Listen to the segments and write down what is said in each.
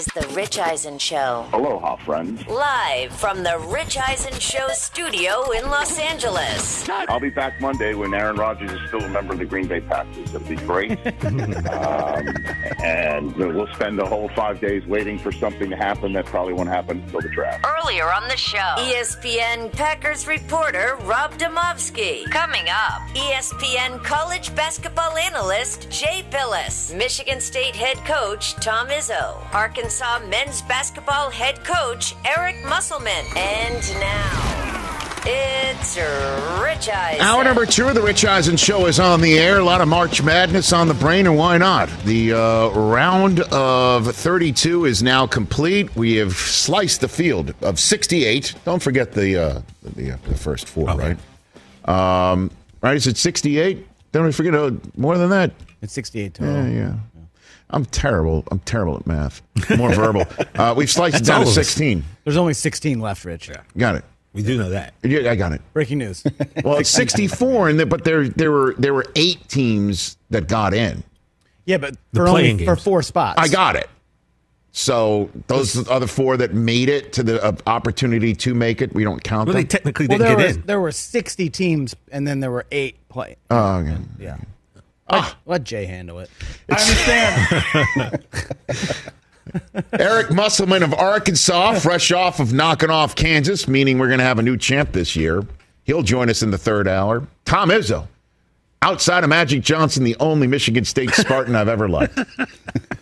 is the Rich Eisen Show. Aloha, friends. Live from the Rich Eisen Show studio in Los Angeles. I'll be back Monday when Aaron Rodgers is still a member of the Green Bay Packers. It'll be great. um, and we'll spend the whole five days waiting for something to happen that probably won't happen until the draft. Earlier on the show, ESPN Packers reporter Rob Demovsky. Coming up, ESPN college basketball analyst Jay Bilas, Michigan State head coach Tom Izzo, Arkansas men's basketball head coach Eric Musselman, and now it's Rich Eisen. Hour number two of the Rich Eisen Show is on the air. A lot of March Madness on the brain, and why not? The uh, round of 32 is now complete. We have sliced the field of 68. Don't forget the uh, the, uh, the first four, right? Um, right? Is it 68? Don't we forget uh, more than that? It's 68 total. Yeah, yeah. I'm terrible. I'm terrible at math. More verbal. Uh, we've sliced it down to 16. There's only 16 left, Rich. Yeah. Got it. We do know that. Yeah, I got it. Breaking news. Well, it's 64, and there, but there there were there were eight teams that got in. yeah, but The for only playing for games. four spots. I got it. So those are the four that made it to the uh, opportunity to make it. We don't count Well, them. they technically Well, didn't there get were in. there were 60 teams, and then there were eight play. oh, okay. Yeah. Ah. Let, let Jay handle it. I understand. Eric Musselman of Arkansas, fresh off of knocking off Kansas, meaning we're going to have a new champ this year. He'll join us in the third hour. Tom Izzo, outside of Magic Johnson, the only Michigan State Spartan I've ever liked.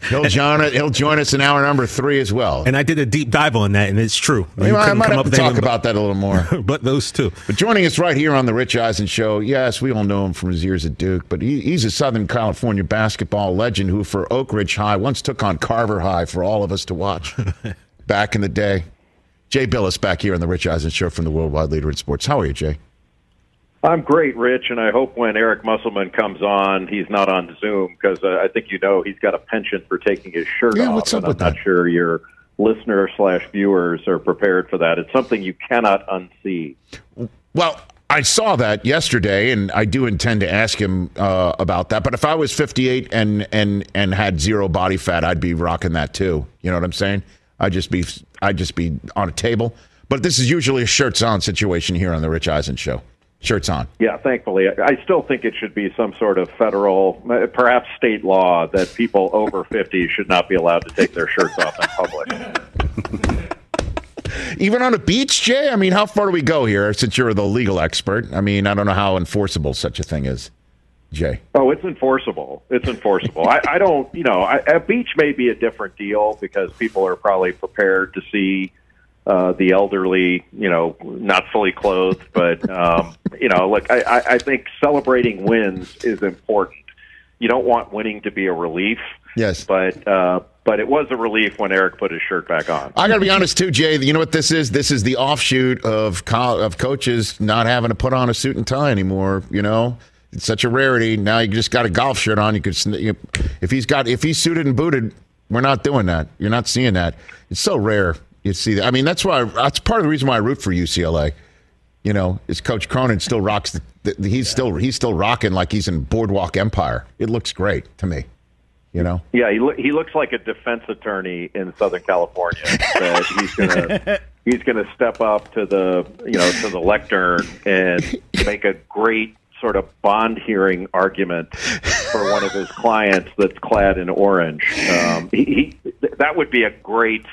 He'll join, he'll join us in hour number three as well. And I did a deep dive on that, and it's true. You I couldn't might come have up to talk about that a little more. but, but those two. But joining us right here on the Rich Eisen Show, yes, we all know him from his years at Duke, but he, he's a Southern California basketball legend who, for Oak Ridge High, once took on Carver High for all of us to watch back in the day. Jay Bilas back here on the Rich Eisen Show from the Worldwide Leader in Sports. How are you, Jay? I'm great, Rich, and I hope when Eric Musselman comes on, he's not on Zoom because uh, I think you know he's got a penchant for taking his shirt Yeah, off. what's up and with I'm that? not sure your listener slash viewers are prepared for that. It's something you cannot unsee. Well, I saw that yesterday, and I do intend to ask him uh, about that. But if I was 58 and and and had zero body fat, I'd be rocking that too. You know what I'm saying? I'd just be I'd just be on a table. But this is usually a shirts on situation here on the Rich Eisen Show. Shirts on. Yeah, thankfully, I still think it should be some sort of federal, perhaps state law that people over 50 should not be allowed to take their shirts off in public. Even on a beach, Jay? I mean, how far do we go here since you're the legal expert? I mean, I don't know how enforceable such a thing is, Jay. Oh, it's enforceable. It's enforceable. I, I don't, you know, I, a beach may be a different deal because people are probably prepared to see uh, the elderly, you know, not fully clothed. But, um, you know, look, I, I, I think celebrating wins is important. You don't want winning to be a relief, Yes. but uh, but it was a relief when Eric put his shirt back on. I got to be honest too, Jay. You know what this is? This is the offshoot of co- of coaches not having to put on a suit and tie anymore. You know, it's such a rarity. Now you just got a golf shirt on. You could, you, if he's got, if he's suited and booted, we're not doing that. You're not seeing that. It's so rare. You see that. I mean, that's why. That's part of the reason why I root for UCLA. You know, is Coach Cronin still rocks? The, the, he's still he's still rocking like he's in Boardwalk Empire. It looks great to me. You know. Yeah, he, lo- he looks like a defense attorney in Southern California. that he's gonna he's gonna step up to the you know to the lectern and make a great sort of bond hearing argument for one of his clients that's clad in orange. Um, he, he that would be a great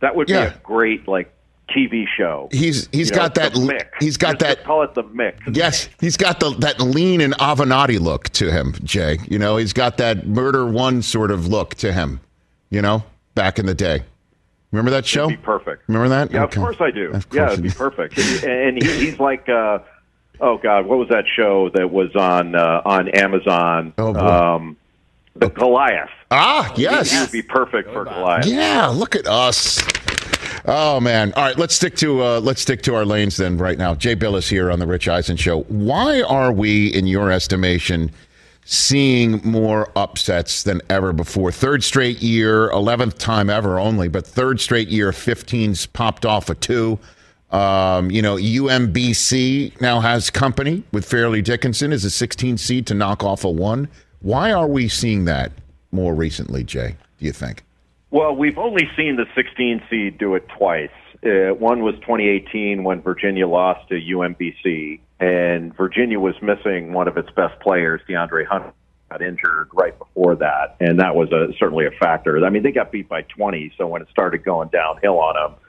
that would Yeah. be a great like TV show. He's he's You know, got that the mix. he's got Just- that call it the mix. Yes, he's got the that lean and Avenatti look to him, Jay. You know, he's got that murder one sort of look to him. You know, back in the day. Remember that show? It'd be perfect. Remember that? Yeah, Okay. of course I do. Of yeah, it'd be perfect. And, and he, he's like, uh, oh God, what was that show that was on uh, on Amazon? Oh, boy. um, the Goliath. Ah, yes. He would be perfect for Goliath. Yeah, look at us. Oh man! All right, let's stick to uh, let's stick to our lanes then. Right now, Jay Bilas here on the Rich Eisen Show. Why are we, in your estimation, seeing more upsets than ever before? Third straight year, eleventh time ever only, but third straight year, 15's popped off a two. Um, you know, UMBC now has company with Fairleigh Dickinson as a 16 seed to knock off a one. Why are we seeing that more recently, Jay? Do you think? Well, we've only seen the 16 seed do it twice. Uh, one was 2018 when Virginia lost to UMBC, and Virginia was missing one of its best players, DeAndre Hunter, got injured right before that, and that was a, certainly a factor. I mean, they got beat by 20, so when it started going downhill on them,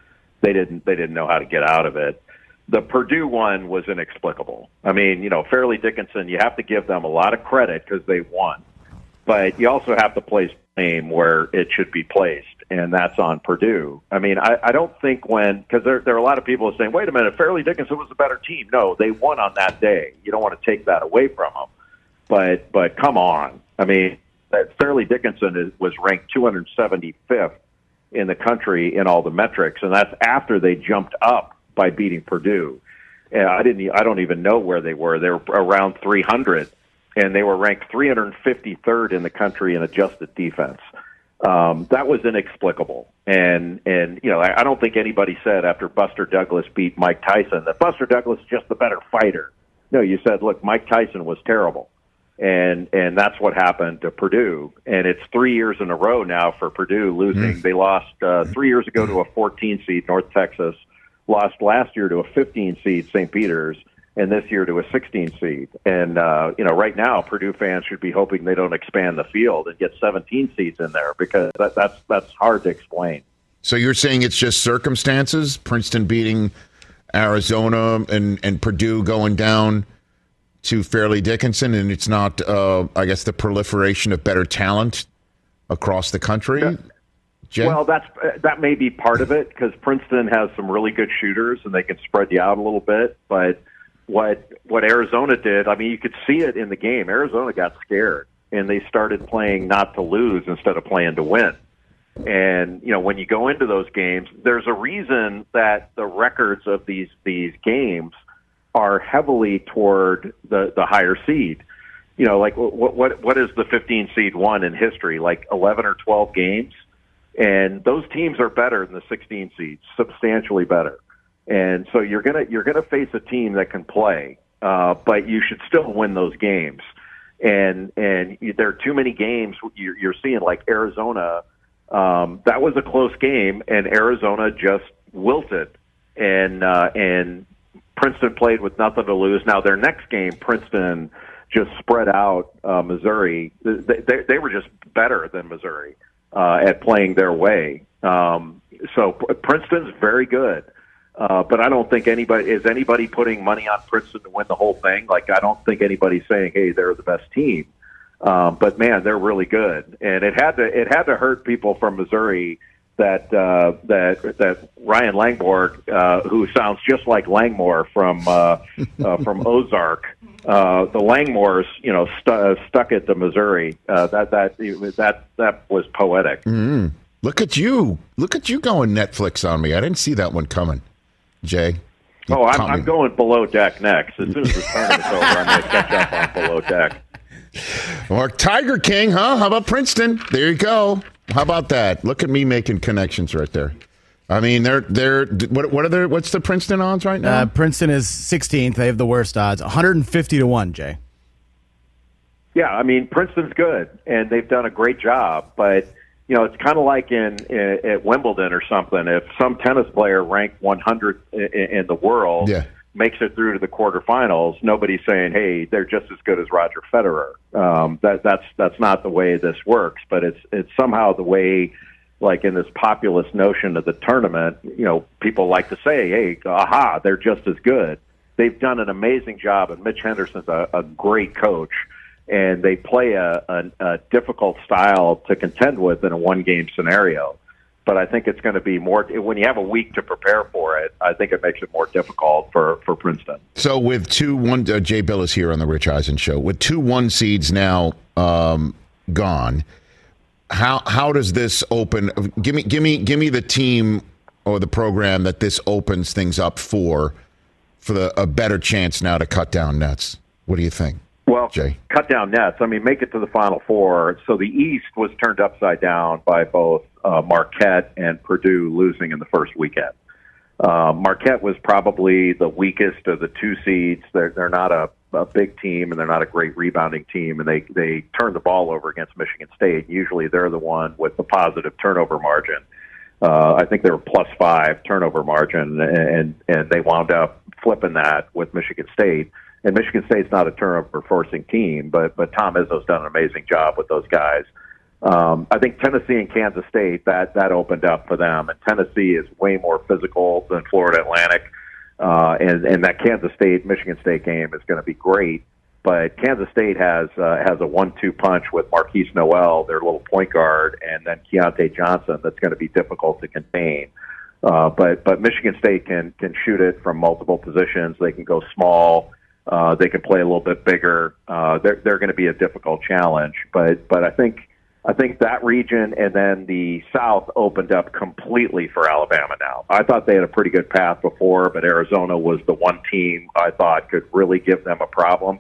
they didn't they didn't know how to get out of it. The Purdue one was inexplicable. I mean, you know, Fairleigh Dickinson, you have to give them a lot of credit because they won but you also have to place blame where it should be placed, and that's on Purdue. I mean, I, I don't think when because there there are a lot of people saying, "Wait a minute, Fairleigh Dickinson was a better team." No, they won on that day. You don't want to take that away from them, but but come on, I mean, Fairleigh Dickinson is, was ranked 275th in the country in all the metrics, and that's after they jumped up by beating Purdue. And I didn't. I don't even know where they were. They were around 300 and they were ranked 353rd in the country in adjusted defense. Um, that was inexplicable, and and you know I, I don't think anybody said after Buster Douglas beat Mike Tyson that Buster Douglas is just the better fighter. No, you said, look, Mike Tyson was terrible, and and that's what happened to Purdue, and it's three years in a row now for Purdue losing. They lost uh, three years ago to a 14 seed North Texas, lost last year to a 15 seed St. Peter's, and this year to a 16 seed. And uh, you know, right now, Purdue fans should be hoping they don't expand the field and get 17 seeds in there because that, that's that's hard to explain. So you're saying it's just circumstances? Princeton beating Arizona and, and Purdue going down to Fairleigh Dickinson, and it's not, uh, I guess, the proliferation of better talent across the country? Jay? Well, that's uh, that may be part of it because Princeton has some really good shooters and they can spread you out a little bit. But what what Arizona did, I mean, you could see it in the game. Arizona got scared and they started playing not to lose instead of playing to win. And you know, when you go into those games, there's a reason that the records of these these games are heavily toward the the higher seed. You know, like what what what is the 15 seed won in history? Like 11 or 12 games, and those teams are better than the 16 seeds, substantially better. And so you're gonna you're gonna face a team that can play, uh, but you should still win those games. And and there are too many games you're, you're seeing like Arizona. Um, that was a close game, and Arizona just wilted, and uh, and Princeton played with nothing to lose. Now their next game, Princeton just spread out uh, Missouri. They, they, they were just better than Missouri uh, at playing their way. Um, so Princeton's very good, uh, but I don't think anybody is anybody putting money on Princeton to win the whole thing. Like I don't think anybody's saying, "Hey, they're the best team." Um, but man, they're really good, and it had to it had to hurt people from Missouri that uh, that that Ryan Langmore, uh, who sounds just like Langmore from uh, uh, from Ozark, uh, the Langmores, you know, stu- stuck it to Missouri. Uh, that that that that was poetic. Look at you. Look at you going Netflix on me. I didn't see that one coming, Jay. Oh, I'm, I'm going below deck next. As soon as the tournament's over, I'm going to catch up on below deck. Or Tiger King, huh? How about Princeton? There you go. How about that? Look at me making connections right there. I mean, they're they're what what are their what's the Princeton odds right now? Uh, Princeton is 16th. They have the worst odds, 150 to one. Jay. Yeah, I mean Princeton's good, and they've done a great job. But you know, it's kind of like in, in at Wimbledon or something. If some tennis player ranked 100 in, in the world Yeah. makes it through to the quarterfinals, nobody's saying, "Hey, they're just as good as Roger Federer." Um, that that's that's not the way this works. But it's it's somehow the way, like in this populist notion of the tournament, you know, people like to say, "Hey, aha, they're just as good." They've done an amazing job, and Mitch Henderson's a, a great coach, and they play a, a, a difficult style to contend with in a one-game scenario but I think it's going to be more when you have a week to prepare for it. I think it makes it more difficult for for Princeton. So with two one, uh, Jay Bilas here on the Rich Eisen show. With two one seeds now um, gone, how how does this open? Give me give me give me the team or the program that this opens things up for for the a better chance now to cut down nets. What do you think? Well, Jay. cut down nets. I mean, make it to the Final Four. So the East was turned upside down by both uh, Marquette and Purdue losing in the first weekend. Uh, Marquette was probably the weakest of the two seeds. They're, they're not a, a big team, and they're not a great rebounding team, and they they turned the ball over against Michigan State. Usually, they're the one with the positive turnover margin. Uh, I think they were plus five turnover margin, and and they wound up flipping that with Michigan State. And Michigan State's not a turnover forcing team, but but Tom Izzo's done an amazing job with those guys. Um, I think Tennessee and Kansas State that that opened up for them, and Tennessee is way more physical than Florida Atlantic, uh, and and that Kansas State Michigan State game is going to be great. But Kansas State has uh, has a one-two punch with Markquis Nowell, their little point guard, and then Keyontae Johnson that's going to be difficult to contain. Uh, but but Michigan State can can shoot it from multiple positions. They can go small. Uh, they can play a little bit bigger. Uh, they're they're going to be a difficult challenge, but but I think I think that region and then the South opened up completely for Alabama now. I thought they had a pretty good path before, but Arizona was the one team I thought could really give them a problem.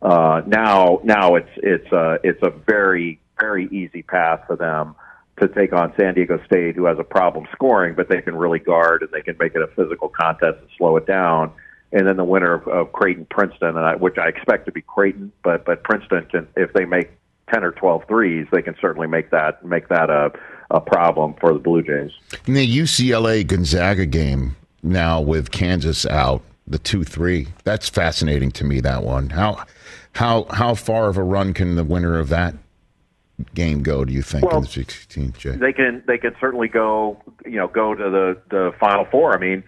Uh, now now it's it's a it's a very very easy path for them to take on San Diego State, who has a problem scoring, but they can really guard and they can make it a physical contest and slow it down and then the winner of, of Creighton Princeton, and I, which I expect to be Creighton, but but Princeton can if they make ten or 12 threes, they can certainly make that make that a a problem for the Blue Jays. In the UCLA Gonzaga game now with Kansas out, the two three. That's fascinating to me. That one. How how how far of a run can the winner of that game go? Do you think Well, in the 16th, Jay? They can they can certainly go you know go to the the Final Four. I mean.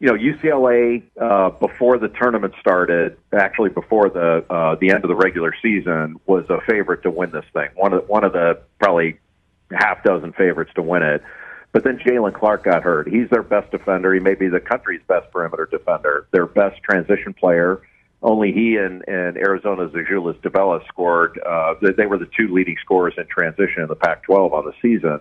You know UCLA uh, before the tournament started, actually before the uh, the end of the regular season, was a favorite to win this thing. One of one of the probably half dozen favorites to win it. But then Jaylen Clark got hurt. He's their best defender. He may be the country's best perimeter defender, their best transition player. Only he and, and Arizona's Azuolas Tubelis scored. Uh, they- they were the two leading scorers in transition in the Pac-12 on the season. Uh,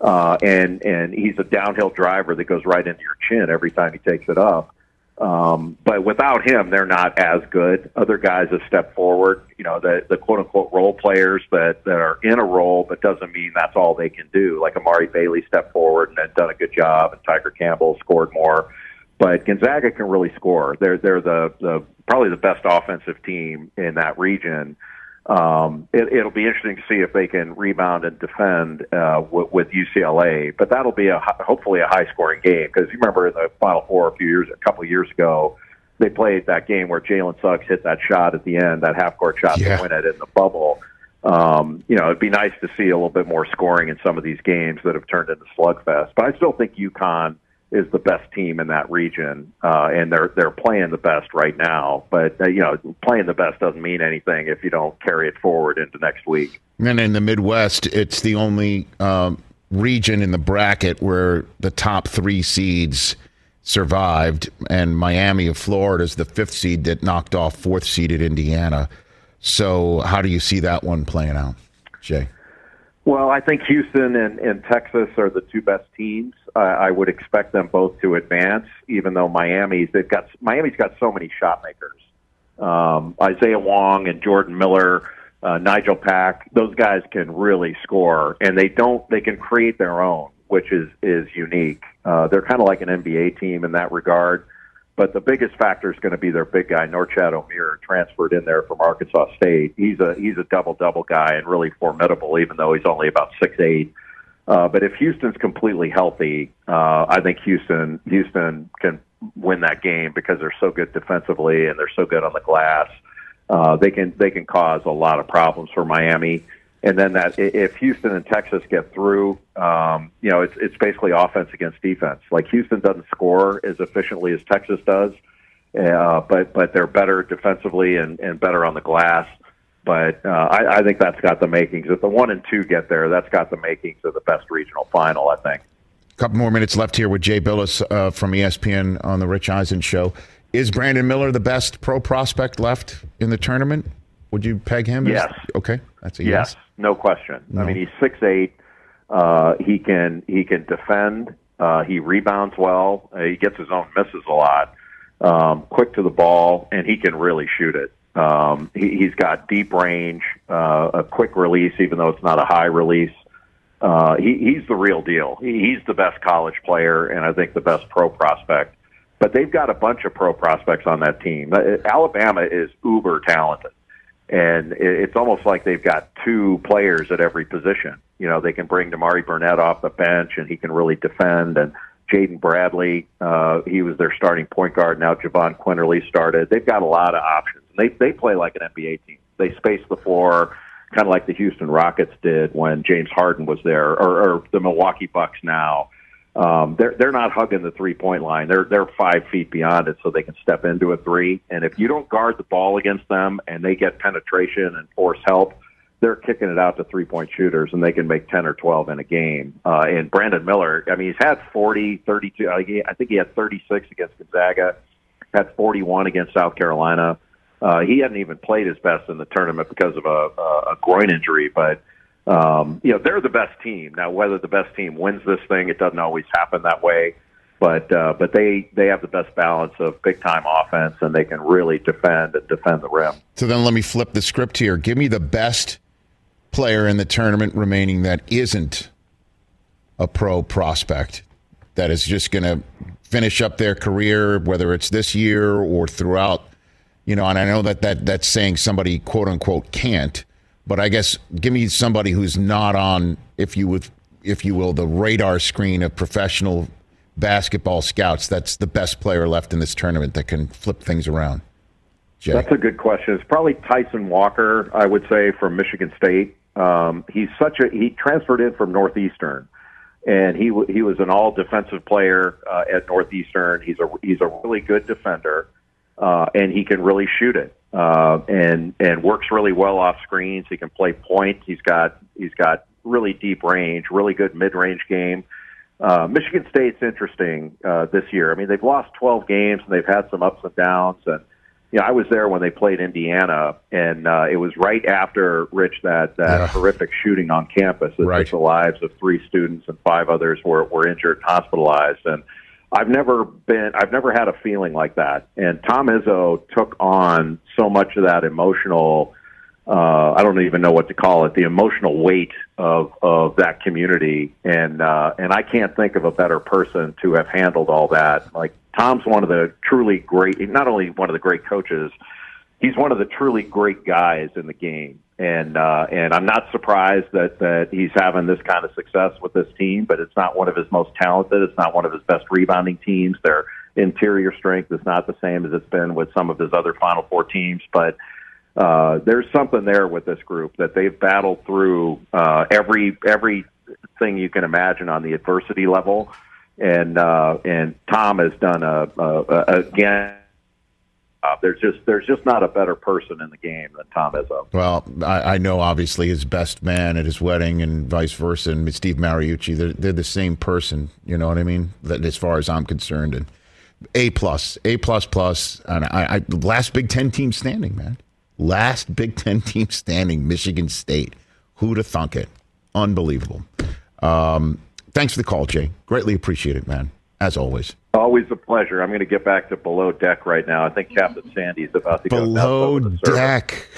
and and he's a downhill driver that goes right into your chin every time he takes it up. Um, but without him, they're not as good. Other guys have stepped forward. You know, the the quote unquote role players that that are in a role, but doesn't mean that's all they can do. Like Amari Bailey stepped forward and had done a good job, and Tiger Campbell scored more. But Gonzaga can really score. They're they're the the probably the best offensive team in that region. Um, it, it'll be interesting to see if they can rebound and defend uh, with, with UCLA. But that'll be a hopefully a high scoring game because you remember in the Final Four a few years, a couple of years ago, they played that game where Jalen Suggs hit that shot at the end, that half court shot Yeah. to win it in the bubble. Um, you know, it'd be nice to see a little bit more scoring in some of these games that have turned into slugfest. But I still think UConn is the best team in that region, uh, and they're they're playing the best right now. But uh, you know, playing the best doesn't mean anything if you don't carry it forward into next week. And in the Midwest, it's the only um, region in the bracket where the top three seeds survived, and Miami of Florida is the fifth seed that knocked off fourth seeded Indiana. So, how do you see that one playing out, Jay? Well, I think Houston and, and Texas are the two best teams. Uh, I would expect them both to advance, even though Miami's they've got Miami's got so many shot makers. Um, Isaiah Wong and Jordan Miller, uh, Nigel Pack, those guys can really score, and they don't. They can create their own, which is is unique. Uh, they're kind of like an NBA team in that regard. But the biggest factor is going to be their big guy, Norchad Omier, transferred in there from Arkansas State. He's a he's a double double guy and really formidable, even though he's only about six eight. Uh, but if Houston's completely healthy, uh, I think Houston Houston can win that game because they're so good defensively and they're so good on the glass. Uh, they can they can cause a lot of problems for Miami. And then that if Houston and Texas get through, um, you know, it's it's basically offense against defense. Like Houston doesn't score as efficiently as Texas does, uh, but but they're better defensively and, and better on the glass. But uh, I, I think that's got the makings. If the one and two get there, that's got the makings of the best regional final. I think. A couple more minutes left here with Jay Bilas uh, from ESPN on the Rich Eisen show. Is Brandon Miller the best pro prospect left in the tournament? Would you peg him? Yes. As, okay, that's a yes. yes. No question. No. I mean, he's six eight. Uh, he can he can defend. Uh, he rebounds well. Uh, he gets his own misses a lot. Um, quick to the ball, and he can really shoot it. Um, he, he's got deep range, uh, a quick release, even though it's not a high release. Uh, he, he's the real deal. He, he's the best college player, and I think the best pro prospect. But they've got a bunch of pro prospects on that team. Uh, Alabama is uber talented and it's almost like they've got two players at every position. You know, they can bring Nimari Burnett off the bench, and he can really defend. And Jaden Bradley, uh, he was their starting point guard. Now Jahvon Quinerly started. They've got a lot of options. They they play like an NBA team. They space the floor, kind of like the Houston Rockets did when James Harden was there, or, or the Milwaukee Bucks now um, they're they're not hugging the three point line. They're they're five feet beyond it, so they can step into a three. And if you don't guard the ball against them, and they get penetration and force help, they're kicking it out to three point shooters, and they can make ten or twelve in a game. Uh, and Brandon Miller, I mean, he's had 40, 32. I think he had thirty six against Gonzaga, had forty one against South Carolina. Uh, he hadn't even played his best in the tournament because of a, a groin injury, but um, you know, they're the best team. Now, whether the best team wins this thing, it doesn't always happen that way. But uh, but they they have the best balance of big time offense, and they can really defend and defend the rim. So then, let me flip the script here. Give me the best player in the tournament remaining that isn't a pro prospect that is just going to finish up their career, whether it's this year or throughout. You know, and I know that, that that's saying somebody quote unquote can't. But I guess give me somebody who's not on, if you would, if you will, the radar screen of professional basketball scouts. That's the best player left in this tournament that can flip things around. Jay. That's a good question. It's probably Tyson Walker, I would say, from Michigan State. Um, he's such a he transferred in from Northeastern, and he he was an all defensive player uh, at Northeastern. He's a he's a really good defender, uh, and he can really shoot it uh, and and works really well off screens. He can play point. He's got he's got really deep range, really good mid range game. Uh, Michigan State's interesting uh, this year. I mean, they've lost 12 games and they've had some ups and downs. And you know, I was there when they played Indiana, and uh, it was right after Rich that that yeah. horrific shooting on campus that right. took the lives of three students and five others were were injured, hospitalized, and I've never been, I've never had a feeling like that. And Tom Izzo took on so much of that emotional, uh, I don't even know what to call it, the emotional weight of, of that community. And, uh, and I can't think of a better person to have handled all that. Like Tom's one of the truly great, not only one of the great coaches, he's one of the truly great guys in the game and uh, and I'm not surprised that that he's having this kind of success with this team. But it's not one of his most talented. It's not one of his best rebounding teams. Their interior strength is not the same as it's been with some of his other Final Four teams. But uh, there's something there with this group that they've battled through uh, every everything you can imagine on the adversity level. And uh, and Tom has done a, a, a again uh, there's just there's just not a better person in the game than Tom Izzo. Well, I, I, know obviously his best man at his wedding and vice versa, and Steve Mariucci. They're, they're the same person. You know what I mean? That as far as I'm concerned, and A plus, A plus plus and I, I last Big Ten team standing, man. Last Big Ten team standing, Michigan State. Who'd have thunk it? Unbelievable. Um, thanks for the call, Jay. Greatly appreciate it, man. As always. Always a pleasure. I'm going to get back to below deck right now. I think Captain Sandy's about to below go below deck.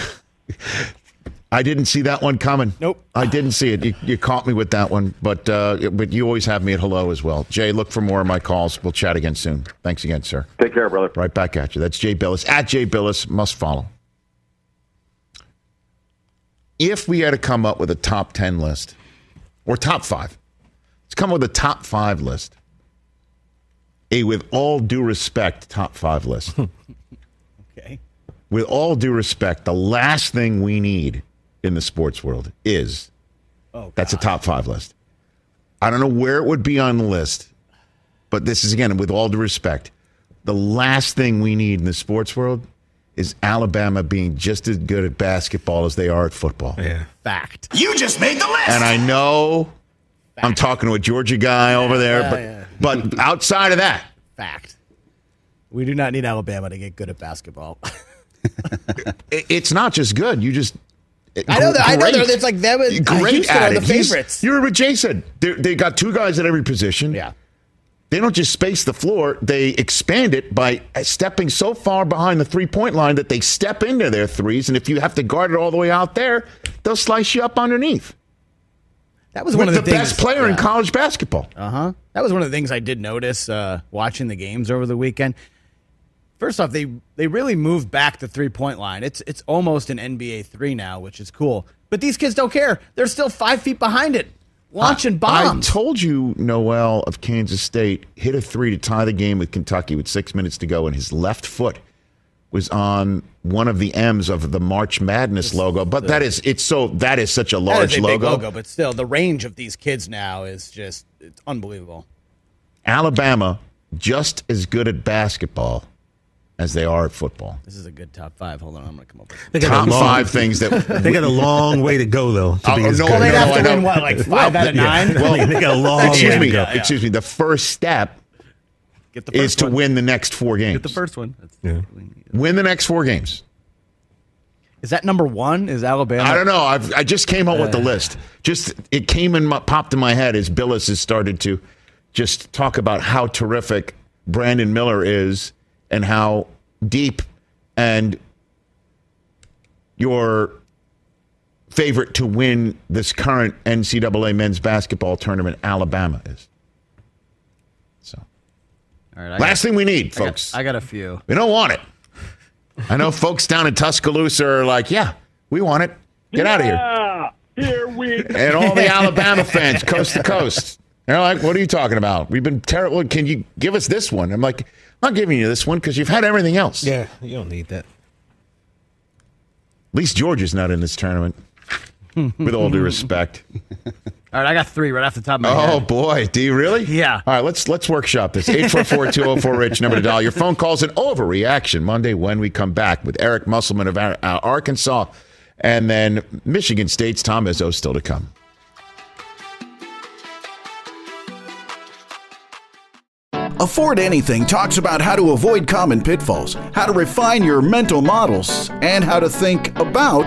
I didn't see that one coming. Nope. I didn't see it. You, you caught me with that one, but uh, but you always have me at hello as well. Jay, look for more of my calls. We'll chat again soon. Thanks again, sir. Take care, brother. Right back at you. That's Jay Bilas at Jay Bilas. Must follow. If we had to come up with a top ten list or top five, let's come up with a top five list a with all due respect top five list. Okay. with all due respect, the last thing we need in the sports world is Oh, that's a top five list. I don't know where it would be on the list, but this is again with all due respect, the last thing we need in the sports world is Alabama being just as good at basketball as they are at football. Yeah. fact. You just made the list. And I know I'm talking to a Georgia guy over there, Yeah, but yeah. but outside of that, Fact. We do not need Alabama to get good at basketball. it- it's not just good. You just I know that. I know that. It's like them and uh, great Houston at are it. the He's- favorites. You remember what Jay said? They, they got two guys at every position. Yeah. They don't just space the floor, they expand it by stepping so far behind the three point line that they step into their threes. And if you have to guard it all the way out there, they'll slice you up underneath. That was one of the, the, best player in college basketball. Uh huh. That was one of the things I did notice uh, watching the games over the weekend. First off, they they really moved back the three point line. It's it's almost an NBA three now, which is cool. But these kids don't care. They're still five feet behind it, launching bombs. I told you Nowell of Kansas State hit a three to tie the game with Kentucky with six minutes to go, and his left foot was on one of the M's of the March Madness logo. But that is it's so that is such a large is a logo. big logo, but still, the range of these kids now is just it's unbelievable. Alabama just as good at basketball as they are at football. This is a good top five. Hold on, I'm gonna come up with. Top long, five things that They got a long way to go though. To be Oh, as no, they'd no, have to win what, like five out of nine. Well, they got a long excuse way me, to go. Yeah, yeah. excuse me. The first step Get the first is to one. win the next four games. Get the first one. That's Yeah. Win the next four games. Is that number one? Is Alabama? I don't know. I've, I just came up with Uh. the list. Just it came and popped in my head as Bilas has started to just talk about how terrific Brandon Miller is and how deep and your favorite to win this current NCAA men's basketball tournament, Alabama is. So All right, I last thing we need, got, folks. I got a few. We don't want it. I know folks down in Tuscaloosa are like, yeah, we want it. Get out of here. Here we And all the Alabama fans, coast to coast, they're like, what are you talking about? We've been terrible. Can you give us this one? I'm like, I'm not giving you this one because you've had everything else. Yeah, you don't need that. At least Georgia's not in this tournament, with all due respect. All right, I got three right off the top of my Oh head. boy, do you really? Yeah. All right, let's let's workshop this. 844-204-RICH, number to dial. Your phone calls an overreaction Monday when we come back with Eric Musselman of uh, Arkansas, and then Michigan State's Tom Izzo still to come. Afford Anything talks about how to avoid common pitfalls, how to refine your mental models, and how to think about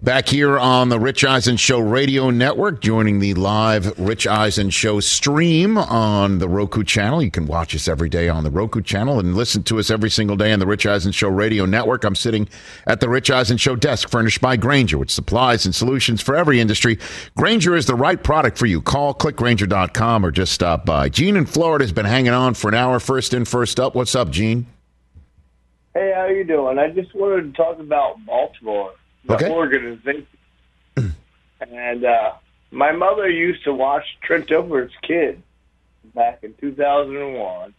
Back here on the Rich Eisen Show Radio Network, joining the live Rich Eisen Show stream on the Roku channel. You can watch us every day on the Roku channel and listen to us every single day on the Rich Eisen Show Radio Network. I'm sitting at the Rich Eisen Show desk furnished by Grainger, which supplies and solutions for every industry. Grainger is the right product for you. Call clickgranger.com or just stop by. Gene in Florida has been hanging on for an hour. First in, first up. What's up, Gene? Hey, how you doing? I just wanted to talk about Baltimore, the Okay. organization. and uh, my mother used to watch Trent Dilfer's kid back in 2001.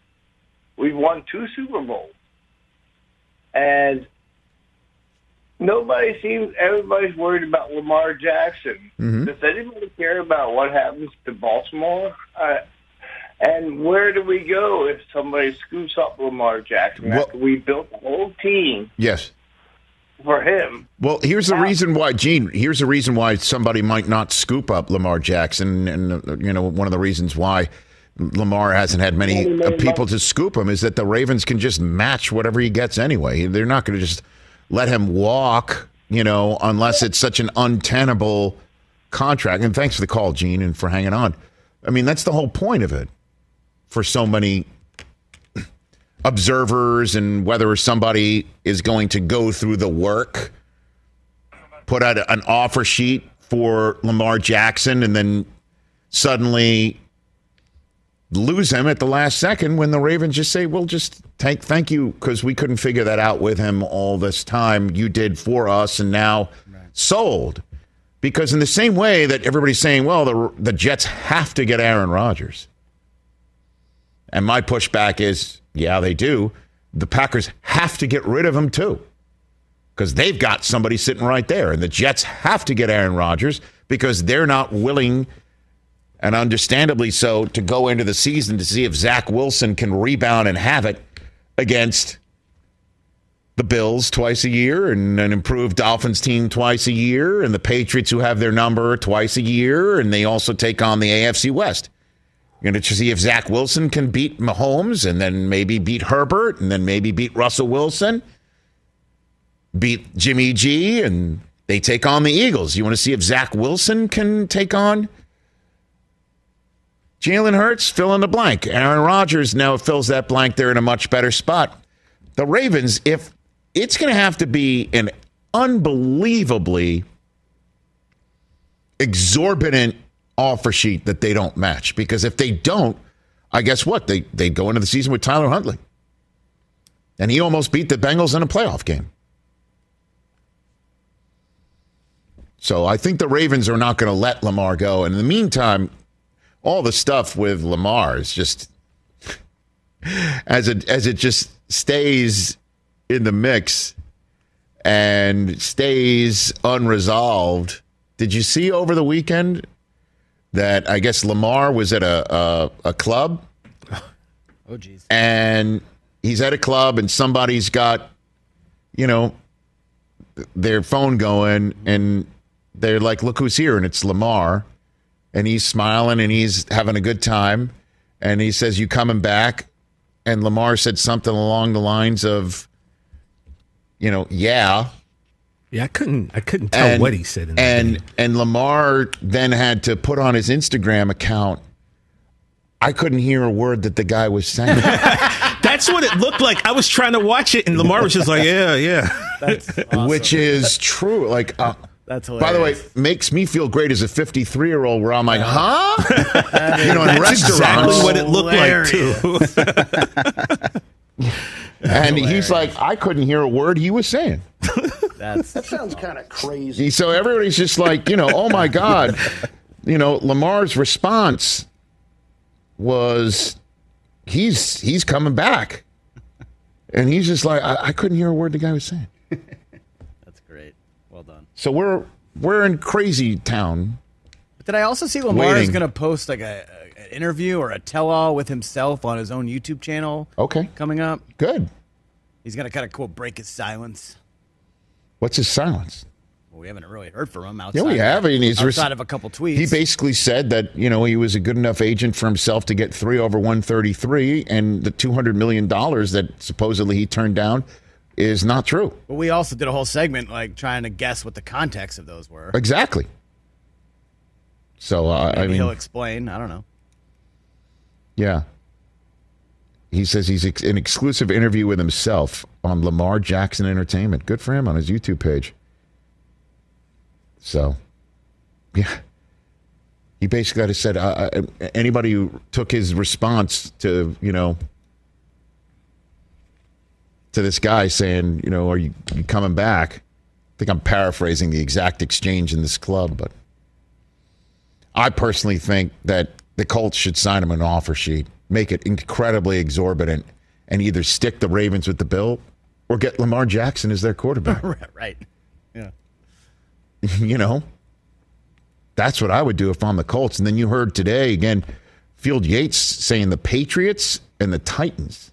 We've won two Super Bowls, and nobody seems. Everybody's worried about Lamar Jackson. Mhm. Does anybody care about what happens to Baltimore? Uh, and where do we go if somebody scoops up Lamar Jackson Well- after we built the whole team? Yes. For him. Well, here's the reason why, Gene. Here's the reason why somebody might not scoop up Lamar Jackson, and uh, you know one of the reasons why Lamar hasn't had many uh, people to scoop him is that the Ravens can just match whatever he gets anyway. They're not going to just let him walk, you know, unless it's such an untenable contract. And thanks for the call, Gene, and for hanging on. I mean, that's the whole point of it for so many observers and whether somebody is going to go through the work, put out an offer sheet for Lamar Jackson, and then suddenly lose him at the last second when the Ravens just say, "We'll just thank thank you because we couldn't figure that out with him all this time. You did for us, and now sold." Because in the same way that everybody's saying, "Well, the the Jets have to get Aaron Rodgers," and my pushback is, "Yeah, they do." The Packers have to get rid of him too. Because they've got somebody sitting right there. And the Jets have to get Aaron Rodgers because they're not willing and understandably so, to go into the season to see if Zach Wilson can rebound and have it against the Bills twice a year and an improved Dolphins team twice a year and the Patriots who have their number twice a year and they also take on the AFC West. You're going to see if Zach Wilson can beat Mahomes and then maybe beat Herbert and then maybe beat Russell Wilson, beat Jimmy G, and they take on the Eagles. You want to see if Zach Wilson can take on Jalen Hurts, fill in the blank. Aaron Rodgers now fills that blank. They're in a much better spot. The Ravens, if it's going to have to be an unbelievably exorbitant offer sheet that they don't match, because if they don't, I guess what they they go into the season with Tyler Huntley, and he almost beat the Bengals in a playoff game. So I think the Ravens are not going to let Lamar go. And in the meantime, all the stuff with Lamar is just as it as it just stays in the mix and stays unresolved. Did you see over the weekend that I guess Lamar was at a a, a club? Oh, geez. And he's at a club, and somebody's got, you know, their phone going, and they're like, "Look who's here!" And it's Lamar and he's smiling and he's having a good time. And he says, You coming back? And Lamar said something along the lines of, you know, yeah. Yeah, I couldn't I couldn't tell And- what he said in that And game. and Lamar then had to put on his Instagram account. I couldn't hear a word that the guy was saying. That's what it looked like. I was trying to watch it and Lamar was just like, Yeah, yeah. Which is true. Like uh, That's By the way, makes me feel great as a 53 year old where I'm like, huh? you know, in That's restaurants. exactly what it looked like too. and he's like, I couldn't hear a word he was saying. That's That sounds kind of crazy. So everybody's just like, you know, oh my God. You know, Lamar's response was he's he's coming back. And he's just like, I, I couldn't hear a word the guy was saying. That's great. Well done. So we're we're in crazy town. Did I also see Lamar is going to post like a, a- an interview or a tell-all with himself on his own YouTube channel? Okay. Coming up. Good. He's going to kind of quote break his silence. What's his silence? Well, we haven't really heard from him outside. Yeah, we have. Mean, he's outside of a couple tweets. He basically said that you know he was a good enough agent for himself to get three over one thirty three, and the two hundred million dollars that supposedly he turned down is not true. But we also did a whole segment like trying to guess what the context of those were. Exactly. So uh, I mean, he'll explain. I don't know. Yeah. He says he's ex- an exclusive interview with himself on Lamar Jackson Entertainment. Good for him on his YouTube page. So, yeah. He basically just said uh, uh, anybody who took his response to, you know, to this guy saying, you know, are you, you coming back? I think I'm paraphrasing the exact exchange in this club, but I personally think that the Colts should sign him an offer sheet, make it incredibly exorbitant, and either stick the Ravens with the bill or get Lamar Jackson as their quarterback. right. Yeah. you know, that's what I would do if I'm the Colts. And then you heard today again, Field Yates saying the Patriots and the Titans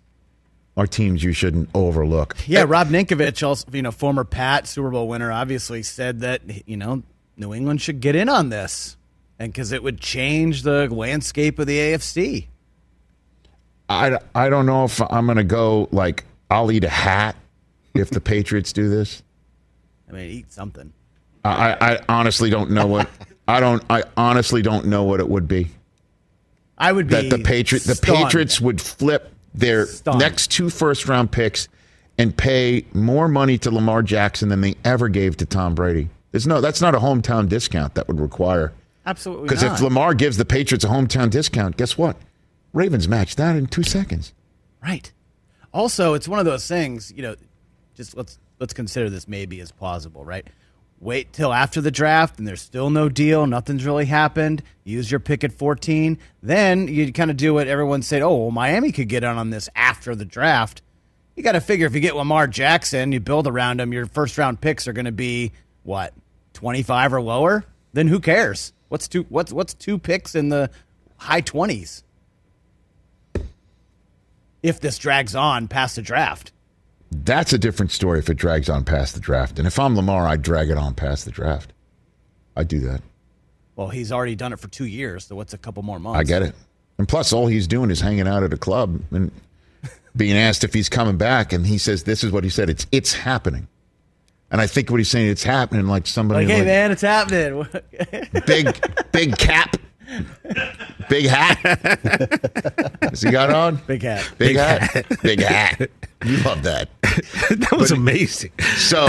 are teams you shouldn't overlook. Yeah, Rob Ninkovich, also you know former Pat Super Bowl winner, obviously said that you know New England should get in on this, and because it would change the landscape of the AFC. I, I don't know if I'm going to go like I'll eat a hat if the Patriots do this. I mean, eat something. I, I honestly don't know what I don't I honestly don't know what it would be. I would be that the Patriot the. Patriots would flip their Stunned. next two first round picks and pay more money to Lamar Jackson than they ever gave to Tom Brady. There's no that's not a hometown discount that would require. Absolutely Because if. Lamar gives the Patriots a hometown discount, guess what? Ravens match that in two seconds. Right. Also, it's one of those things, you know, just let's let's consider this maybe as plausible, right? Wait till after the draft and there's still no deal, nothing's really happened. Use your pick at 14. Then you kind of do what everyone said, oh, well, Miami could get on on this after the draft. You got to figure if you get Lamar Jackson, you build around him, your first round picks are going to be what, 25 or lower? Then who cares? What's two what's what's two picks in the high 20s? If this drags on past the draft. That's a different story if it drags on past the draft. And if I'm Lamar, I'd drag it on past the draft. I'd do that. Well, he's already done it for two years, so what's a couple more months? I get it. And plus, all he's doing is hanging out at a club and being asked if he's coming back. And he says, "This is what he said. It's it's happening." And I think what he's saying, it's happening like somebody Like, hey like, man, it's happening. big big cap, big hat. Has he got on? Big hat. Big, hat. Big hat. You love that. that was amazing. So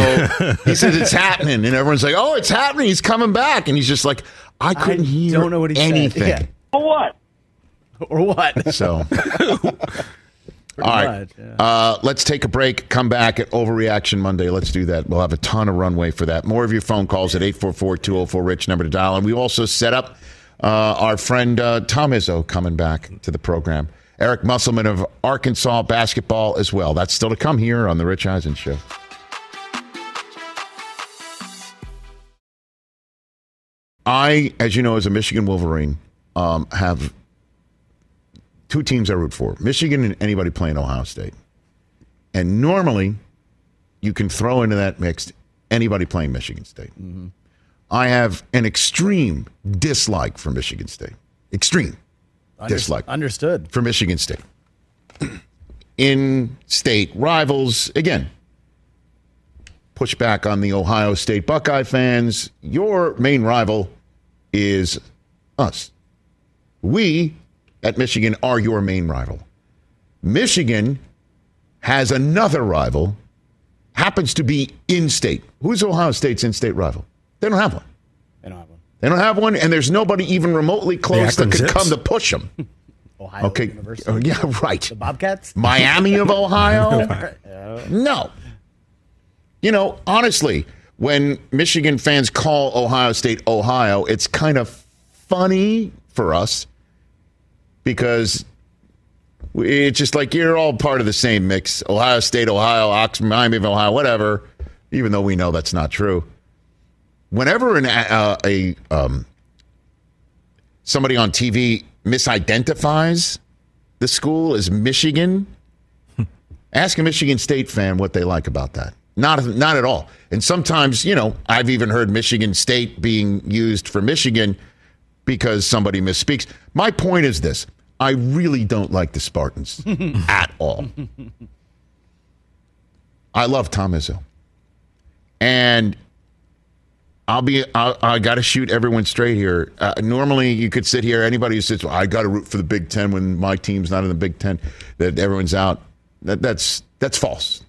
he says it's happening, and everyone's like, "Oh, it's happening! He's coming back!" And he's just like, "I couldn't hear don't know what he said. anything." Yeah. For what? or what? So, all right, much, yeah. uh, let's take a break. Come back at Overreaction Monday. Let's do that. We'll have a ton of runway for that. More of your phone calls at 844-204-RICH, number to dial. And we also set up uh, our friend uh, Tom Izzo coming back to the program. Eric Musselman of Arkansas basketball as well. That's still to come here on the Rich Eisen Show. I, as you know, as a Michigan Wolverine, um, have two teams I root for Michigan and anybody playing Ohio State. And normally, you can throw into that mix anybody playing Michigan State. Mm-hmm. I have an extreme dislike for Michigan State. Extreme Under- dislike Understood. for Michigan State. In state rivals, again, push back on the Ohio State Buckeye fans. Your main rival is us. We at Michigan are your main rival. Michigan has another rival, happens to be in state. Who's Ohio State's in state rival? They don't have one. They don't have one. They don't have one, and there's nobody even remotely close that could Zips. come to push them. Ohio Okay. University. Oh, yeah, right. The Bobcats? Miami of Ohio? No. You know, honestly, when Michigan fans call Ohio State Ohio, it's kind of funny for us because it's just like you're all part of the same mix. Ohio State, Ohio, Oxford, Miami of Ohio, whatever, even though we know that's not true. Whenever an, uh, a um, somebody on TV misidentifies the school as Michigan, ask a Michigan State fan what they like about that. Not, not at all. And sometimes, you know, I've even heard Michigan State being used for Michigan because somebody misspeaks. My point is this I really don't like the Spartans at all. I love Tom Izzo. And I'll be, I, I got to shoot everyone straight here. Uh, normally, you could sit here, anybody who sits, well, I got to root for the Big Ten when my team's not in the Big Ten, that everyone's out. That, that's, that's false.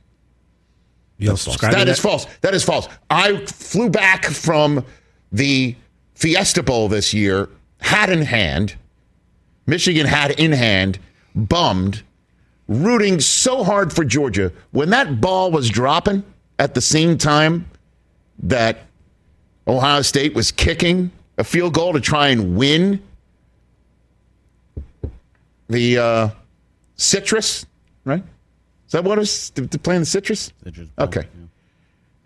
You'll That's false. subscribe to That is false. That is false. I flew back from the Fiesta Bowl this year, hat in hand, Michigan hat in hand, bummed, rooting so hard for Georgia. When that ball was dropping at the same time that Ohio State was kicking a field goal to try and win the uh, citrus, right? Is that what it was? To, to play in the citrus? Citrus Okay.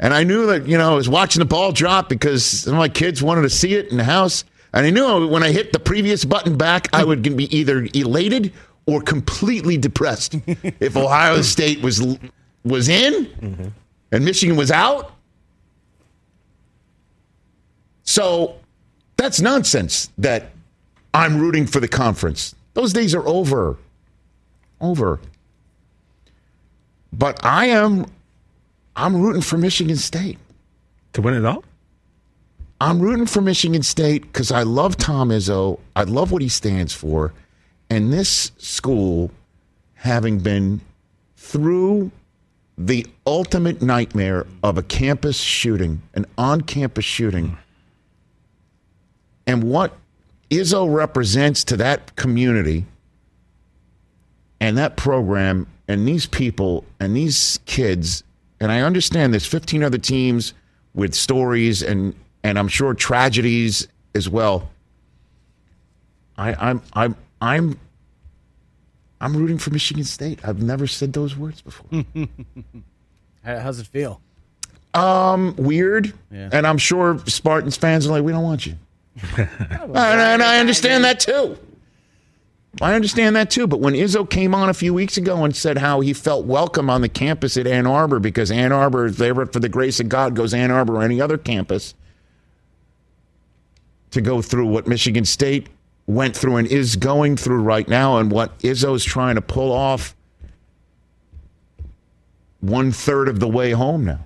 And I knew that, you know, I was watching the ball drop because some of my kids wanted to see it in the house. And I knew when I hit the previous button back, I would be either elated or completely depressed if Ohio State was was in and Michigan was out. So that's nonsense that I'm rooting for the conference. Those days are over. Over. But I am I'm rooting for Michigan State. To win it all? I'm rooting for Michigan State because I love Tom Izzo. I love what he stands for. And this school, having been through the ultimate nightmare of a campus shooting, an on campus shooting, and what Izzo represents to that community and that program and these people and these kids, and I understand there's 15 other teams with stories and and I'm sure tragedies as well. I, I'm I'm I'm I'm rooting for Michigan State. I've never said those words before. How- How's it feel? um, weird, Yeah. and I'm sure Spartans fans are like, we don't want you. and, and I understand that too. I understand that too. But when Izzo came on a few weeks ago and said how he felt welcome on the campus at Ann Arbor because Ann Arbor, if they ever for the grace of God, goes Ann Arbor or any other campus to go through what Michigan State went through and is going through right now, and what Izzo is trying to pull off one third of the way home now.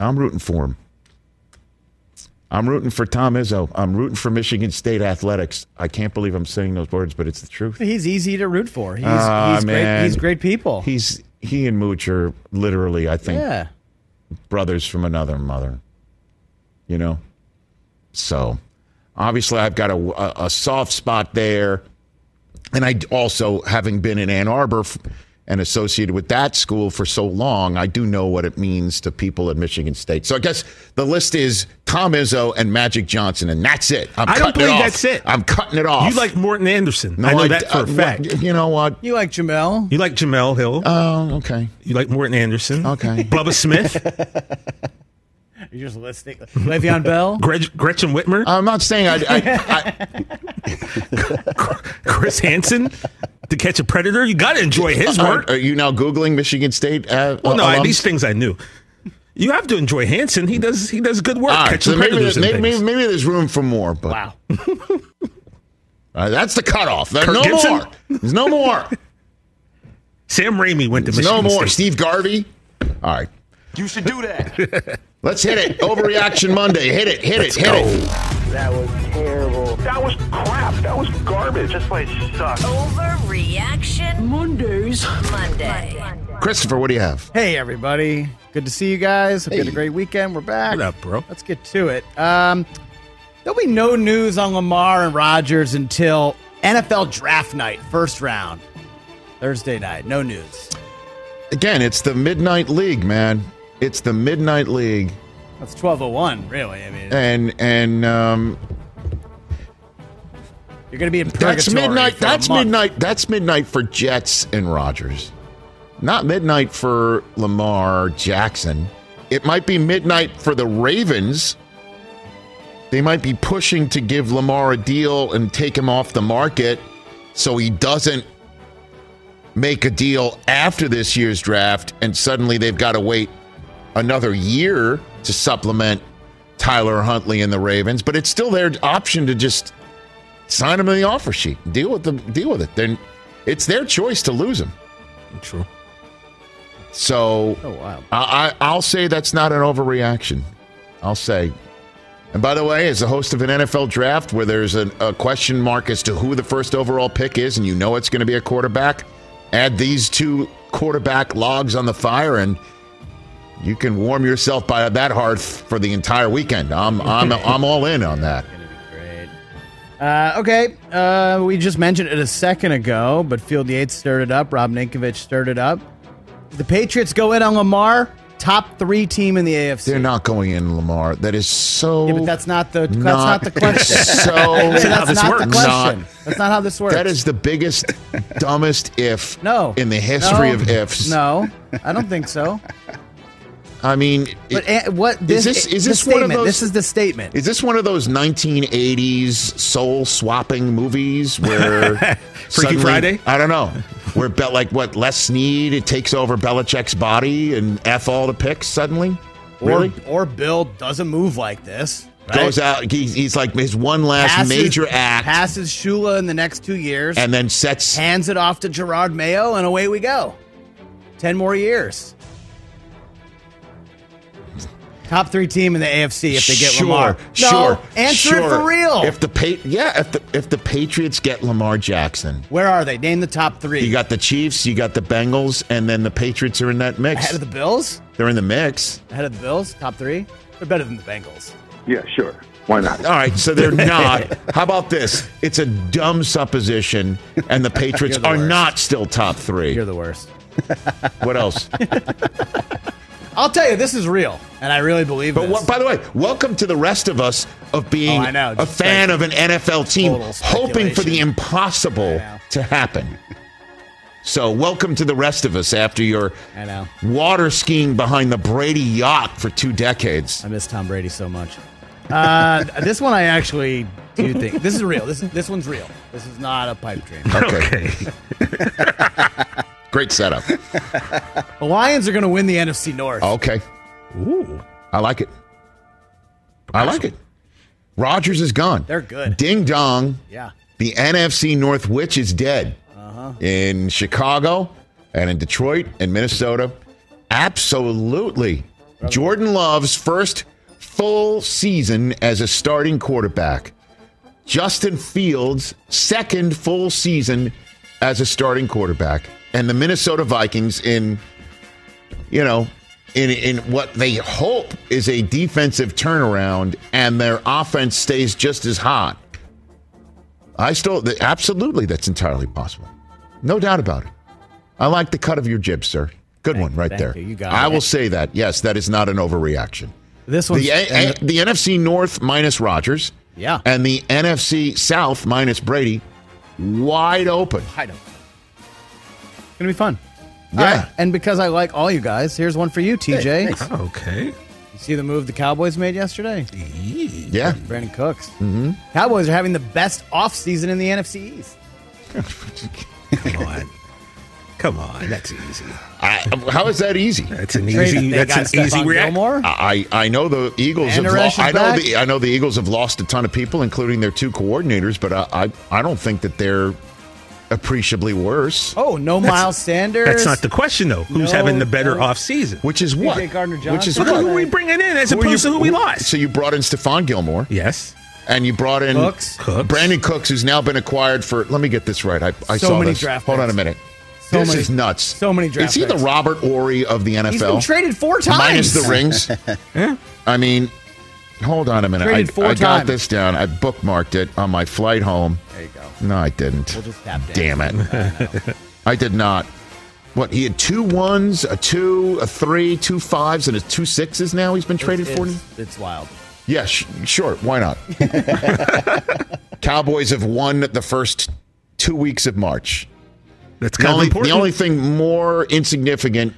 I'm rooting for him. I'm rooting for Tom Izzo. I'm rooting for Michigan State athletics. I can't believe I'm saying those words, but it's the truth. He's easy to root for. He's, Ah, he's great. He's great people. He's he and Mooch are literally, I think, yeah. brothers from another mother. You know, so obviously I've got a, a, a soft spot there, and I also having been in Ann Arbor f- and associated with that school for so long, I do know what it means to people at Michigan State. So I guess the list is Tom Izzo and Magic Johnson, and that's it. I'm I don't cutting it believe that's it. I'm cutting it off. You like Morten Andersen. No, I know I- that for uh, a fact. what- you know what? You like Jemele? You like Jemele Hill. Oh, okay. You like Morten Andersen. Okay. Bubba Smith. You're just listening. Le'Veon Bell? Gret- Gretchen Whitmer. I'm not saying I. I, I Chris Hansen. To catch a predator. You got to enjoy his work. Are, are you now googling Michigan State? Uh, well, no, alums? these things I knew. You have to enjoy Hansen. He does. He does good work All right, catching so maybe, predators there's- maybe, maybe, maybe there's room for more, but Wow. that's the cutoff. There's Kirk no Gibson? more. There's no more. Sam Raimi went to There's Michigan no more. State. Steve Garvey. All right, You should do that. Let's hit it. Overreaction Monday. Hit it. Hit it. Hit it. That was terrible. That was crap. That was garbage. This place sucks. Overreaction Mondays. Monday. Christopher, what do you have? Hey, everybody. Good to see you guys. Hope you had a great weekend. We're back. What up, bro? Let's get to it. Um, there'll be no news on Lamar and Rodgers until NFL draft night, first round, Thursday night. No news. Again, it's the Midnight League, man. It's the Midnight League, That's 1201, really. I mean, and and um, you're going to be in that's midnight. That's midnight. That's midnight for Jets and Rodgers. Not midnight for Lamar Jackson. It might be midnight for the Ravens. They might be pushing to give Lamar a deal and take him off the market so he doesn't make a deal after this year's draft and suddenly they've got to wait another year to supplement Tyler Huntley and the Ravens, but it's still their option to just sign him in the offer sheet. Deal with the deal with it. Then it's their choice to lose him. True. So Oh, wow. I, I, I'll say that's not an overreaction. I'll say. And by the way, as the host of an NFL draft where there's a, a question mark as to who the first overall pick is, and you know it's going to be a quarterback, add these two quarterback logs on the fire, and you can warm yourself by that hearth for the entire weekend. I'm I'm I'm all in on that. Great. Uh, okay, uh, we just mentioned it a second ago, but Field Yates stirred it up. Rob Ninkovich stirred it up. The Patriots go in on Lamar, top three team in the AFC. They're not going in Lamar. That is so. Yeah, but that's not the that's not- not, the question. so- that's That's how this not the question. Not- that's not how this works. That is the biggest, dumbest if no in the history No. of ifs. No, I don't think so. I mean, But it- eh, what is this this is the this one of statement. those? This is the statement. Is this one of those 1980s soul swapping movies where Freaky suddenly- Friday? I don't know. Where Be- like what Les Snead it takes over Belichick's body and f all the picks suddenly. Or really or Bill doesn't move like this. right? goes out. He's, he's like his one last Passes- major act, Passes Shula in the next two years, and then sets. hands it off to Jerod Mayo, and away we go. Ten more years. Top three team in the AFC if they get sure, Lamar. No, sure, answer it for real. If the pa- yeah, if the if the Patriots get Lamar Jackson, Where are they? Name the top three. you got the Chiefs, you got the Bengals, and then the Patriots are in that mix. ahead of the Bills. They're in the mix. Ahead of the Bills. Top three. They're better than the Bengals. Yeah, sure. Why not? All right, so they're not. How about this? It's a dumb supposition, and the Patriots You're the are worst. not still top three. You're the worst. What else? I'll tell you, this is real, and I really believe But this. what, by the way, welcome to the rest of us of being Oh, know, a fan of an NFL team, hoping for the impossible to happen. So, welcome to the rest of us after your I know. water skiing behind the Brady yacht for two decades. I miss Tom Brady so much. Uh, this one I actually do think this is real. This this one's real. This is not a pipe dream. Okay. Great setup. The Lions are going to win the NFC North. Okay. Ooh. I like it. I like it. Rodgers is gone. They're good. Ding dong. Yeah. The NFC North Witch is dead. Uh-huh. In Chicago and in Detroit and Minnesota. Absolutely. Jordan Love's first full season as a starting quarterback. Justin Fields' second full season as a starting quarterback. And the Minnesota Vikings in, you know, in, in what they hope is a defensive turnaround and their offense stays just as hot. I still, absolutely, that's entirely possible. No doubt about it. I like the cut of your jib, sir. Good one right thank there. you. You got I it. will say that. Yes, that is not an overreaction. This one, The, A- the NFC North minus Rodgers. Yeah. And the NFC South minus Brady wide open. I don't. It's gonna be fun. Yeah. All right, And because I like all you guys, here's one for you, TJ. Okay. You see the move the Cowboys made yesterday? Yeah. Brandin Cooks. Mm-hmm. Cowboys are having the best offseason in the NFC East. Come on. Come on. That's easy. I, how is that easy? That's an easy. they That's an easy Stephon reaction. I, I know the Eagles have lost. I know back. the I know the Eagles have lost a ton of people, including their two coordinators, but I I, I don't think that they're appreciably worse. Oh, no Miles Sanders. That's not the question, though. Who's No, having the better no. off season? Which is what? Gardner-Johnson. Which is Look what? at who we bringing in as Who are opposed you- to who we lost. So you brought in Stephon Gilmore, yes. and you brought in Cooks. Cooks. Brandin Cooks, who's now been acquired for. Let me get this right. I, I So saw many this. draft Hold on a minute. So this many- is nuts. so many draft Is he the. Robert Horry of the NFL? He's been traded four times. minus the rings. Yeah. I mean, hold on a minute. I, four I got this down. I bookmarked it on my flight home. There you go. No, I didn't. We'll just tap. Damn it. I did not. What, he had two ones, a two, a three, two fives, and a two sixes now he's been traded it's, for? It's, it's wild. Yeah, sh- sure. Why not? Cowboys have won the first two weeks of March. That's The kind only, important. the only thing more insignificant.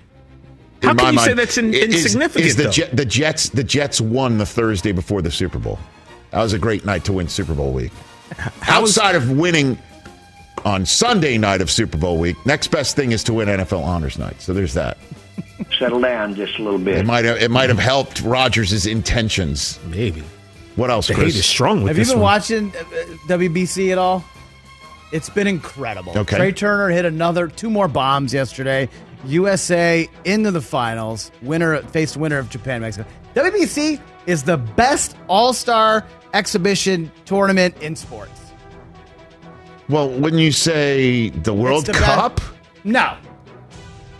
In How can my you mind, say that's in- is- insignificant, Is the, though? Jet, the Jets? The Jets won the Thursday before the Super Bowl. That was a great night to win Super Bowl week. Outside of winning on Sunday night of Super Bowl week, next best thing is to win NFL Honors Night. So there's that. Settle down just a little bit. It bit. might have it might have helped Rodgers' intentions. Maybe. What else, The Chris? hate is strong with Have you this been one. watching uh, uh, WBC at all? It's been incredible. Okay. Trea Turner hit another two more bombs yesterday. USA into the finals. Winner faced winner of Japan Mexico. WBC is the best All Star exhibition tournament in sports. Well, wouldn't you say the World the Cup? No,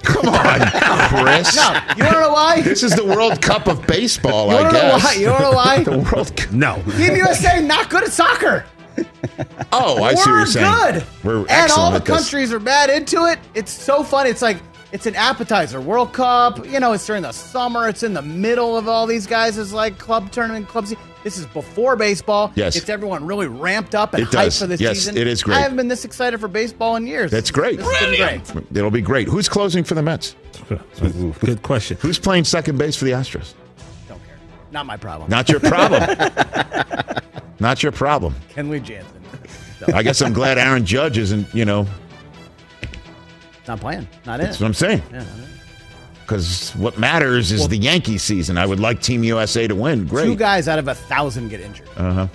Come on, Chris. no. You want to know why? This is the World Cup of baseball, You I wanna know guess. why? You wanna know why? the World Cup. No. Team USA not good at soccer. Oh, I see what We're you're saying. good. We're and all the at this. countries are bad into it. It's so fun. It's like it's an appetizer. World Cup. You know, it's during the summer. It's in the middle of all these guys. It's like club tournament, club season. This is before baseball. Yes. It's everyone really ramped up and It hyped does. for this Yes, season. it is great. I haven't been this excited for baseball in years. That's great. This has been great. It'll be great. Who's closing for the Mets? Good question. Who's playing second base for the Astros? Don't care. Not my problem. Not your problem. Not your problem. Kenley Jansen. I guess I'm glad Aaron Judge isn't, you know, Not playing. Not in. that's what I'm saying. Yeah. Because what matters is the Yankee season. I would like Team USA to win. Great. Two guys out of a thousand get injured. Uh huh.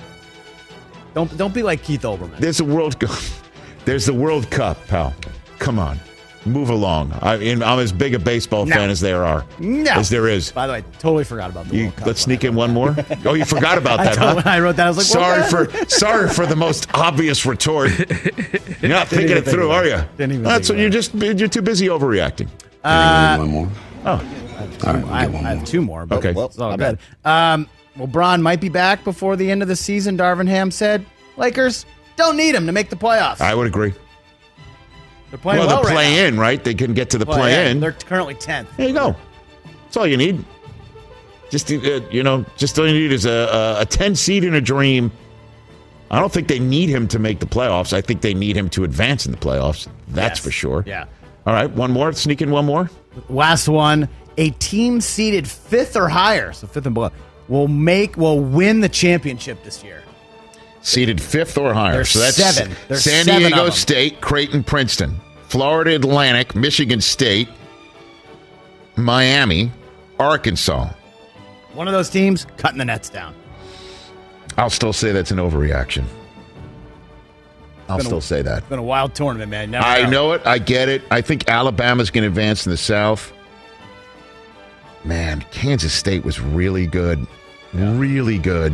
Don't don't be like Keith Olbermann. There's a World Cup. There's the World Cup, pal. Come on. Move along. I, I'm as big a baseball No. fan as there are. No. As there is. By the way, totally forgot about the You, World Cup. let's sneak in one more. Oh, you forgot about that, told- huh? when I wrote that, I was like, sorry what? for sorry for the most obvious retort. You're not thinking it through, are you? Didn't That's what you're just you're too busy overreacting. Uh, one more. Oh, I, I have two more. But Okay. It's all My good. Um, well, Braun might be back before the end of the season. Darvin Ham said, "Lakers don't need him to make the playoffs. I would agree. They're playing well, well, the right play now. in, right? They couldn't get to the Play play in. They're currently tenth. There you go. That's all you need. Just uh, you know, just all you need is a, a, a ten seed in a dream. I don't think they need him to make the playoffs. I think they need him to advance in the playoffs. That's Yes. for sure. Yeah. All right, one more. Sneak in one more. Last one. A team seeded fifth or higher, so fifth and below, will make will win the championship this year. Seeded fifth or higher. There's so that's seven. There's San seven of Diego. State, Creighton, Princeton, Florida Atlantic, Michigan State, Miami, Arkansas. One of those teams cutting the nets down. I'll still say that's an overreaction. I'll Been a- still say that. It's been a wild tournament, man. Never I know it. I get it. I think Alabama's going to advance in the South. Man, Kansas State was really good. Really good.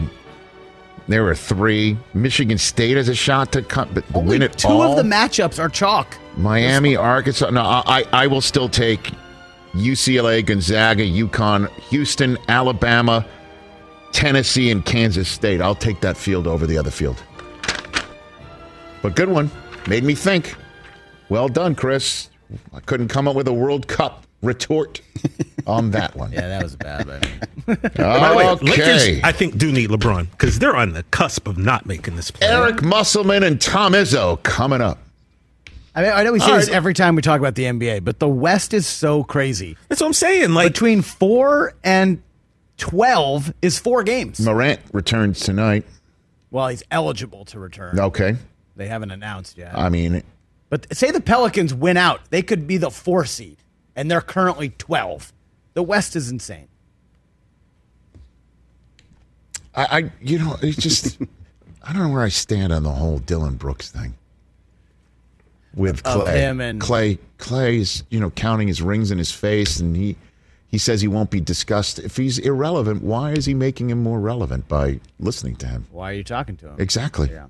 There were three. Michigan State has a shot to cut, but Only win it two all. of the matchups are chalk. Miami, Arkansas. No, I, I I will still take UCLA, Gonzaga, UConn, Houston, Alabama, Tennessee, and Kansas State. I'll take that field over the other field. But good one. Made me think. Well done, Chris. I couldn't come up with a World Cup retort on that one. Yeah, that was a bad. But By the way, Lakers, Okay. I think, do need LeBron because they're on the cusp of not making this play. Eric Musselman and Tom Izzo coming up. I mean, I know we say All this right. every time we talk about the NBA, but the West is so crazy. That's what I'm saying. Like between four and twelve is four games. Morant returns tonight. Well, he's eligible to return. Okay. They haven't announced yet. I mean, But say the Pelicans win out, they could be the four seed, and they're currently twelve. The West is insane. I, I you know, it's just I don't know where I stand on the whole Dillon Brooks thing. With Clay, him and- Clay, Clay's you know counting his rings in his face, and he he says he won't be discussed. If he's irrelevant, why is he making him more relevant by listening to him? Why are you talking to him? Exactly. Yeah.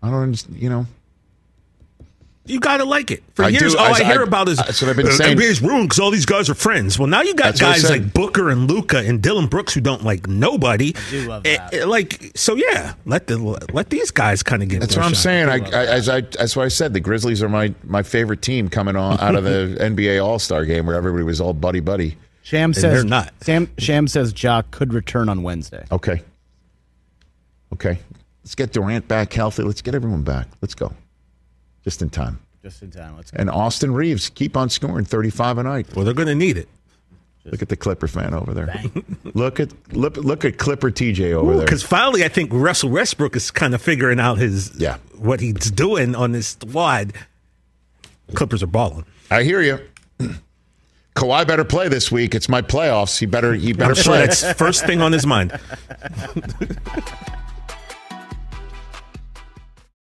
I don't. You know, You gotta like it. For I years, do. all I- I, hear I- about is that's what I've been uh, saying. NBA's ruined because all these guys are friends. Well, now you got That's what I guys like Booker and Luka and Dillon Brooks who don't like nobody. I do love that. like so, yeah. Let the let these guys kind of get. that's more what I'm shine. saying. I, I, as I that's what I said. The Grizzlies are my my favorite team coming on out of the NBA All Star game where everybody was all buddy buddy. Sham And says they're not. Sam Sham says Ja could return on Wednesday. Okay. Okay. Let's get Durant back healthy. Let's get everyone back. Let's go. Just in time. Just in time. Let's go. And Austin Reaves, keep on scoring 35 a night. Well, they're going to need it. Look at the Clipper fan over there. look at look, look at Clipper TJ over there. Because finally, I think Russell Westbrook is kind of figuring out his Yeah. what he's doing on this squad. Clippers are balling. I hear you. Kawhi better play this week. It's my playoffs. He better he better I'm sure play. that's first thing on his mind.